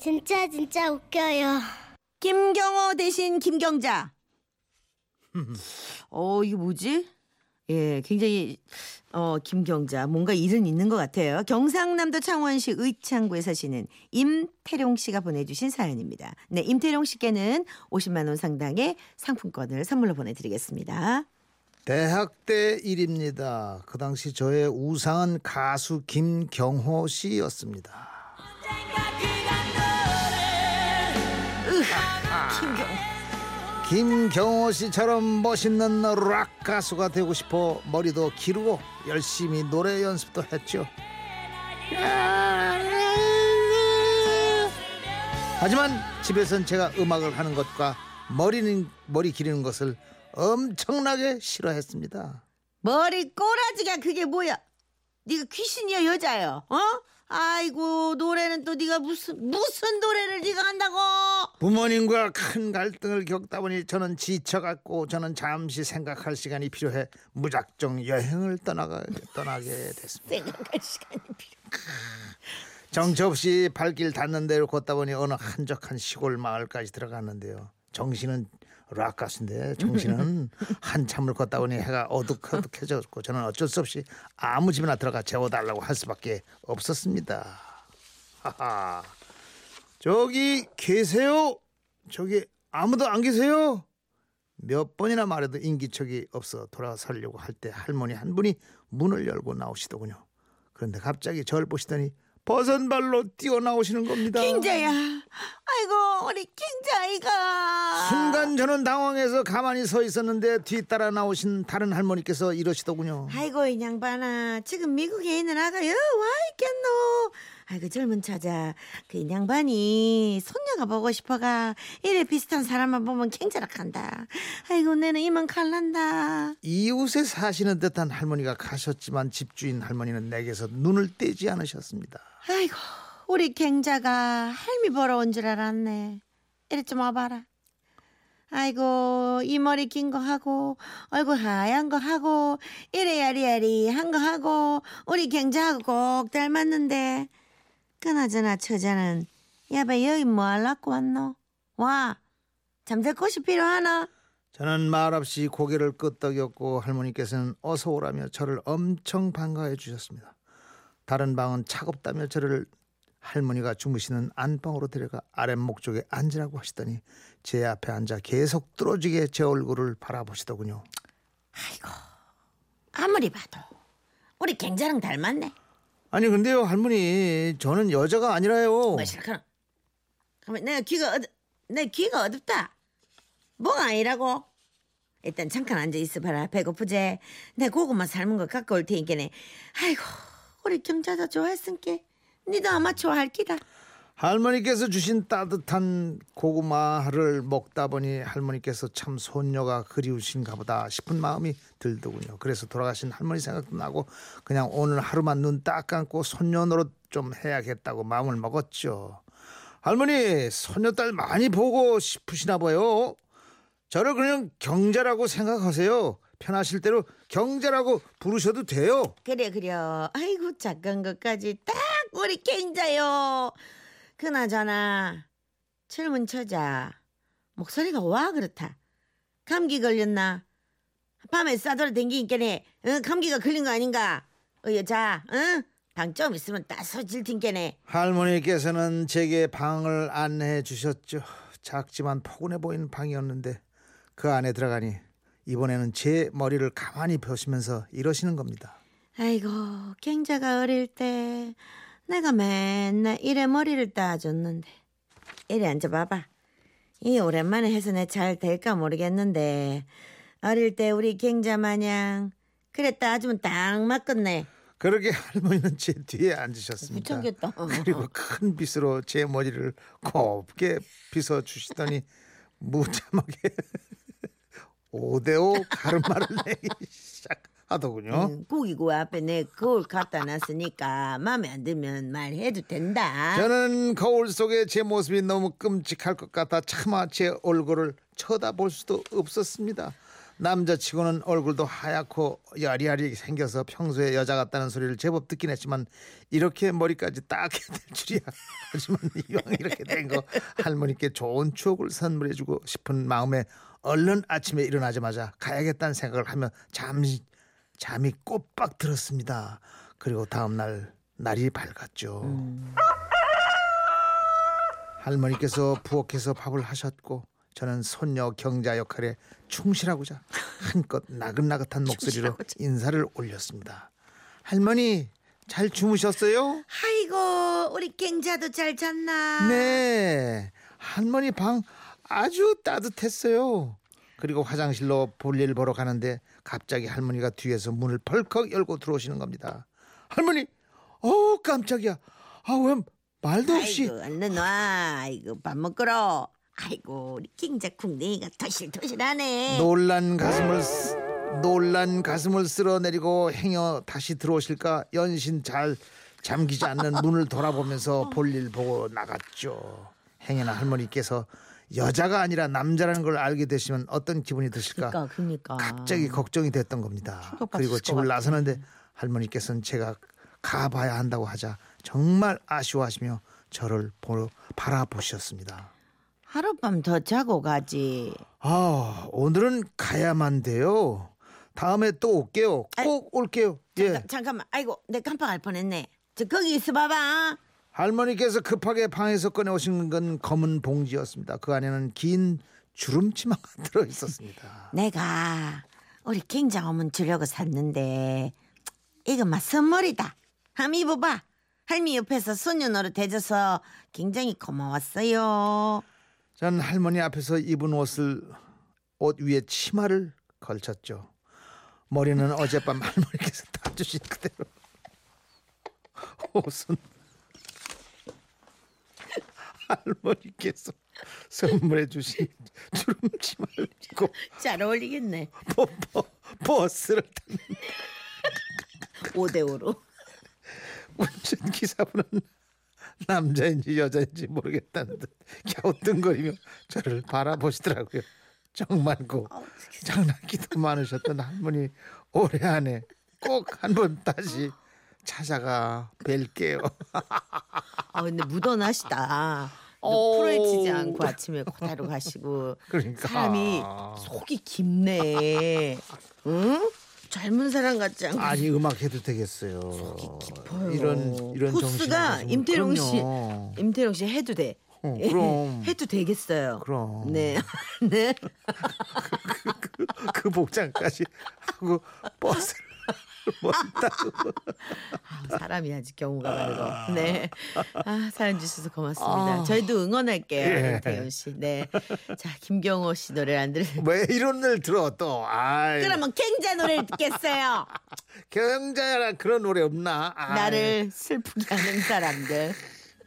진짜 진짜 웃겨요. 김경호 대신 김경자. 어, 이게 뭐지? 예, 굉장히 어, 김경자 뭔가 일은 있는 것 같아요. 경상남도 창원시 의창구에 사시는 임태룡 씨가 보내주신 사연입니다. 네, 임태룡 씨께는 50만 원 상당의 상품권을 선물로 보내드리겠습니다. 대학 때 일입니다. 그 당시 저의 우상은 가수 김경호 씨였습니다. 김경호 씨처럼 멋있는 락 가수가 되고 싶어 머리도 기르고 열심히 노래 연습도 했죠. 하지만 집에선 제가 음악을 하는 것과 머리는 머리 기르는 것을 엄청나게 싫어했습니다. 머리 꼬라지가 그게 뭐야? 네가 귀신이야 여자요? 어? 아이고 또 네가 무슨 무슨 노래를 네가 한다고? 부모님과 큰 갈등을 겪다 보니 저는 지쳐갔고 저는 잠시 생각할 시간이 필요해 무작정 여행을 떠나가 떠나게 됐습니다. 생각할 시간이 필요. 정처 없이 발길 닿는 대로 걷다 보니 어느 한적한 시골 마을까지 들어갔는데요. 정신은 락 가수인데 정신은 한참을 걷다 보니 해가 어둑어둑해졌고 저는 어쩔 수 없이 아무 집이나 들어가 재워달라고 할 수밖에 없었습니다. 하하. 저기 계세요? 저기 아무도 안 계세요? 몇 번이나 말해도 인기척이 없어 돌아서려고 할 때 할머니 한 분이 문을 열고 나오시더군요. 그런데 갑자기 저를 보시더니 버선발로 뛰어나오시는 겁니다. 킹자야. 아이고 우리 킹자이가. 순간 저는 당황해서 가만히 서 있었는데 뒤따라 나오신 다른 할머니께서 이러시더군요. 아이고 이 양반아 지금 미국에 있는 아가요 와 있겠노. 아이고 젊은 처자 그 양반이 손녀가 보고 싶어가 이래 비슷한 사람만 보면 킹자락한다. 아이고 내는 이만 갈란다. 이웃에 사시는 듯한 할머니가 가셨지만 집주인 할머니는 내게서 눈을 떼지 않으셨습니다. 아이고 우리 갱자가 할미 보러 온 줄 알았네. 이리 좀 와봐라. 아이고 이 머리 긴 거 하고 얼굴 하얀 거 하고 이래 야리야리 한 거 하고 우리 갱자하고 꼭 닮았는데 그나저나 처자는 야배 여기 뭐 하려고 왔노? 와 잠잘 곳이 필요하나? 저는 말없이 고개를 끄덕였고 할머니께서는 어서 오라며 저를 엄청 반가워해 주셨습니다. 다른 방은 차갑다며 저를 할머니가 주무시는 안방으로 데려가 아랫목 쪽에 앉으라고 하시더니 제 앞에 앉아 계속 뚫어지게 제 얼굴을 바라보시더군요. 아이고 아무리 봐도 우리 갱자랑 닮았네. 아니 근데요 할머니 저는 여자가 아니라요. 뭐 싫어하나? 그러면 내가 귀가 어둡, 내 귀가 어둡다. 뭐가 아니라고? 일단 잠깐 앉아 있어봐라. 배고프제? 내 고구마 삶은 거 갖고 올 테니까네. 아이고 우리 경자도 좋아했으니까 니도 아마 좋아할 기다. 할머니께서 주신 따뜻한 고구마를 먹다 보니 할머니께서 참 손녀가 그리우신가 보다 싶은 마음이 들더군요. 그래서 돌아가신 할머니 생각도 나고 그냥 오늘 하루만 눈 딱 감고 손녀 노릇 좀 해야겠다고 마음을 먹었죠. 할머니 손녀딸 많이 보고 싶으시나 봐요. 저를 그냥 경자라고 생각하세요. 편하실 대로 경자라고 부르셔도 돼요. 그래 그래. 아이고 작은 것까지 딱 우리 갱자요. 그나저나 젊은 처자 목소리가 와 그렇다. 감기 걸렸나? 밤에 싸돌아 댕기니까네. 어, 감기가 걸린 거 아닌가? 어 여자, 응? 방 좀 있으면 따스워질 텐께네. 할머니께서는 제게 방을 안내해 주셨죠. 작지만 포근해 보이는 방이었는데 그 안에 들어가니 이번에는 제 머리를 가만히 펴시면서 이러시는 겁니다. 아이고 갱자가 어릴 때 내가 맨날 이래 머리를 따줬는데 이래 앉아봐봐. 이 오랜만에 해서 내 잘 될까 모르겠는데 어릴 때 우리 갱자 마냥 그래 따주면 딱 맞겠네. 그렇게 할머니는 제 뒤에 앉으셨습니다. 미쳤겠다. 그리고 큰 빗으로 제 머리를 곱게 빗어 주시더니 무참하게 5대5 가르마를 내기 시작 하더군요. 음, 고기구 앞에 내 거울 갖다 놨으니까 마음에 안 들면 말해도 된다. 저는 거울 속에 제 모습이 너무 끔찍할 것 같아 차마 제 얼굴을 쳐다볼 수도 없었습니다. 남자치고는 얼굴도 하얗고 야리야리 생겨서 평소에 여자 같다는 소리를 제법 듣긴 했지만 이렇게 머리까지 딱 해야 될 줄이야. 하지만 이왕 이렇게 된 거 할머니께 좋은 추억을 선물해주고 싶은 마음에 얼른 아침에 일어나자마자 가야겠다는 생각을 하며 잠시 잠이 꼬박 들었습니다. 그리고 다음 날 날이 밝았죠. 할머니께서 부엌에서 밥을 하셨고 저는 손녀 경자 역할에 충실하고자 한껏 나긋나긋한 목소리로 인사를 올렸습니다. 할머니 잘 주무셨어요? 아이고 우리 갱자도 잘 잤나? 네. 할머니 방 아주 따뜻했어요. 그리고 화장실로 볼일 보러 가는데 갑자기 할머니가 뒤에서 문을 벌컥 열고 들어오시는 겁니다. 할머니, 어우 깜짝이야. 아왜 말도 없이 아이고 얼른 와. 아이고 밥 먹으러. 아이고 우리 갱자 쿵댕이가 토실토실하네. 놀란 가슴을 쓰- 놀란 가슴을 쓸어내리고 행여 다시 들어오실까 연신 잘 잠기지 않는 문을 돌아보면서 볼일 보고 나갔죠. 행여나 할머니께서 여자가 아니라 남자라는 걸 알게 되시면 어떤 기분이 드실까 그러니까 그러니까. 갑자기 걱정이 됐던 겁니다. 그리고 것 집을. 나서는데 할머니께서는 제가 가봐야 한다고 하자 정말 아쉬워하시며 저를 보러 바라보셨습니다. 하룻밤 더 자고 가지. 아 오늘은 가야만 돼요. 다음에 또 올게요. 꼭 올게요. 예. 잠깐, 잠깐만. 아이고 내 깜빡할 뻔했네. 저 거기 있어 봐봐. 할머니께서 급하게 방에서 꺼내 오신 건 검은 봉지였습니다. 그 안에는 긴 주름치마가 들어 있었습니다. 내가 우리 갱자 어머니 주려고 샀는데 이거 막 선물이다. 한번 입어봐. 할미 옆에서 소녀 노릇 해줘서 굉장히 고마웠어요. 전 할머니 앞에서 입은 옷을 옷 위에 치마를 걸쳤죠. 머리는 어젯밤 할머니께서 다 주신 그대로 옷은 할머니께서 선물해 주신 주름치마를 입고 잘 어울리겠네. 버, 버, 버스를 탔 5대 5로. 운전 기사분은 남자인지 여자인지 모르겠다는 듯 갸우뚱거리며 저를 바라보시더라고요. 정말고 장난기도 많으셨던 할머니 올해 안에 꼭 한 번 다시 찾아가 뵐게요. 아 근데 무던하시다. 오. 풀어헤치지 않고 아침에 그대로 가시고 그러니까. 사람이 속이 깊네. 응? 젊은 사람 같지 않고 아니 음악 해도 되겠어요. 이런 이런 포스가 임태룡 씨. 임태룡 씨 해도 돼. 어, 그럼. 해도 되겠어요. 그럼. 네. 네. 그 복장까지 하고 버스 를못 타고 아, 사람이 아직 경우가 다르고. 네. 아, 사연 주셔서 고맙습니다. 아. 저희도 응원할게요. 예. 임태용 씨. 네. 자, 김경호 씨 노래 안 들으 왜 이런 걸 들어 또? 아이, 그러면 갱자 노래를 듣겠어요. 경자라 그런 노래 없나? 아이. 나를 슬프게 하는 사람들.